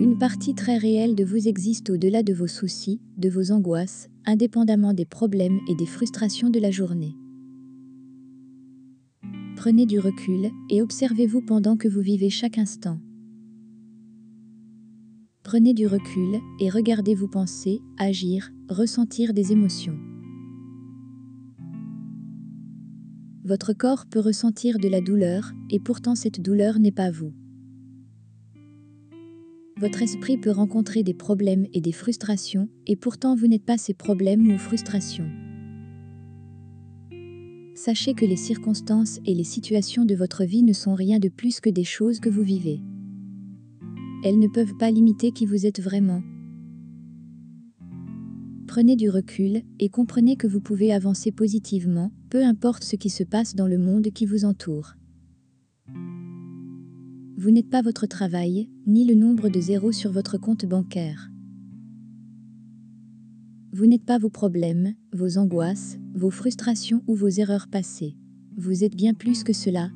Une partie très réelle de vous existe au-delà de vos soucis, de vos angoisses, indépendamment des problèmes et des frustrations de la journée. Prenez du recul et observez-vous pendant que vous vivez chaque instant. Prenez du recul et regardez-vous penser, agir, ressentir des émotions. Votre corps peut ressentir de la douleur et pourtant cette douleur n'est pas vous. Votre esprit peut rencontrer des problèmes et des frustrations et pourtant vous n'êtes pas ces problèmes ou frustrations. Sachez que les circonstances et les situations de votre vie ne sont rien de plus que des choses que vous vivez. Elles ne peuvent pas limiter qui vous êtes vraiment. Prenez du recul et comprenez que vous pouvez avancer positivement, peu importe ce qui se passe dans le monde qui vous entoure. Vous n'êtes pas votre travail, ni le nombre de zéros sur votre compte bancaire. Vous n'êtes pas vos problèmes, vos angoisses, vos frustrations ou vos erreurs passées. Vous êtes bien plus que cela,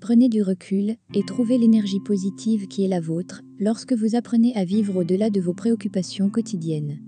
Prenez du recul et trouvez l'énergie positive qui est la vôtre lorsque vous apprenez à vivre au-delà de vos préoccupations quotidiennes.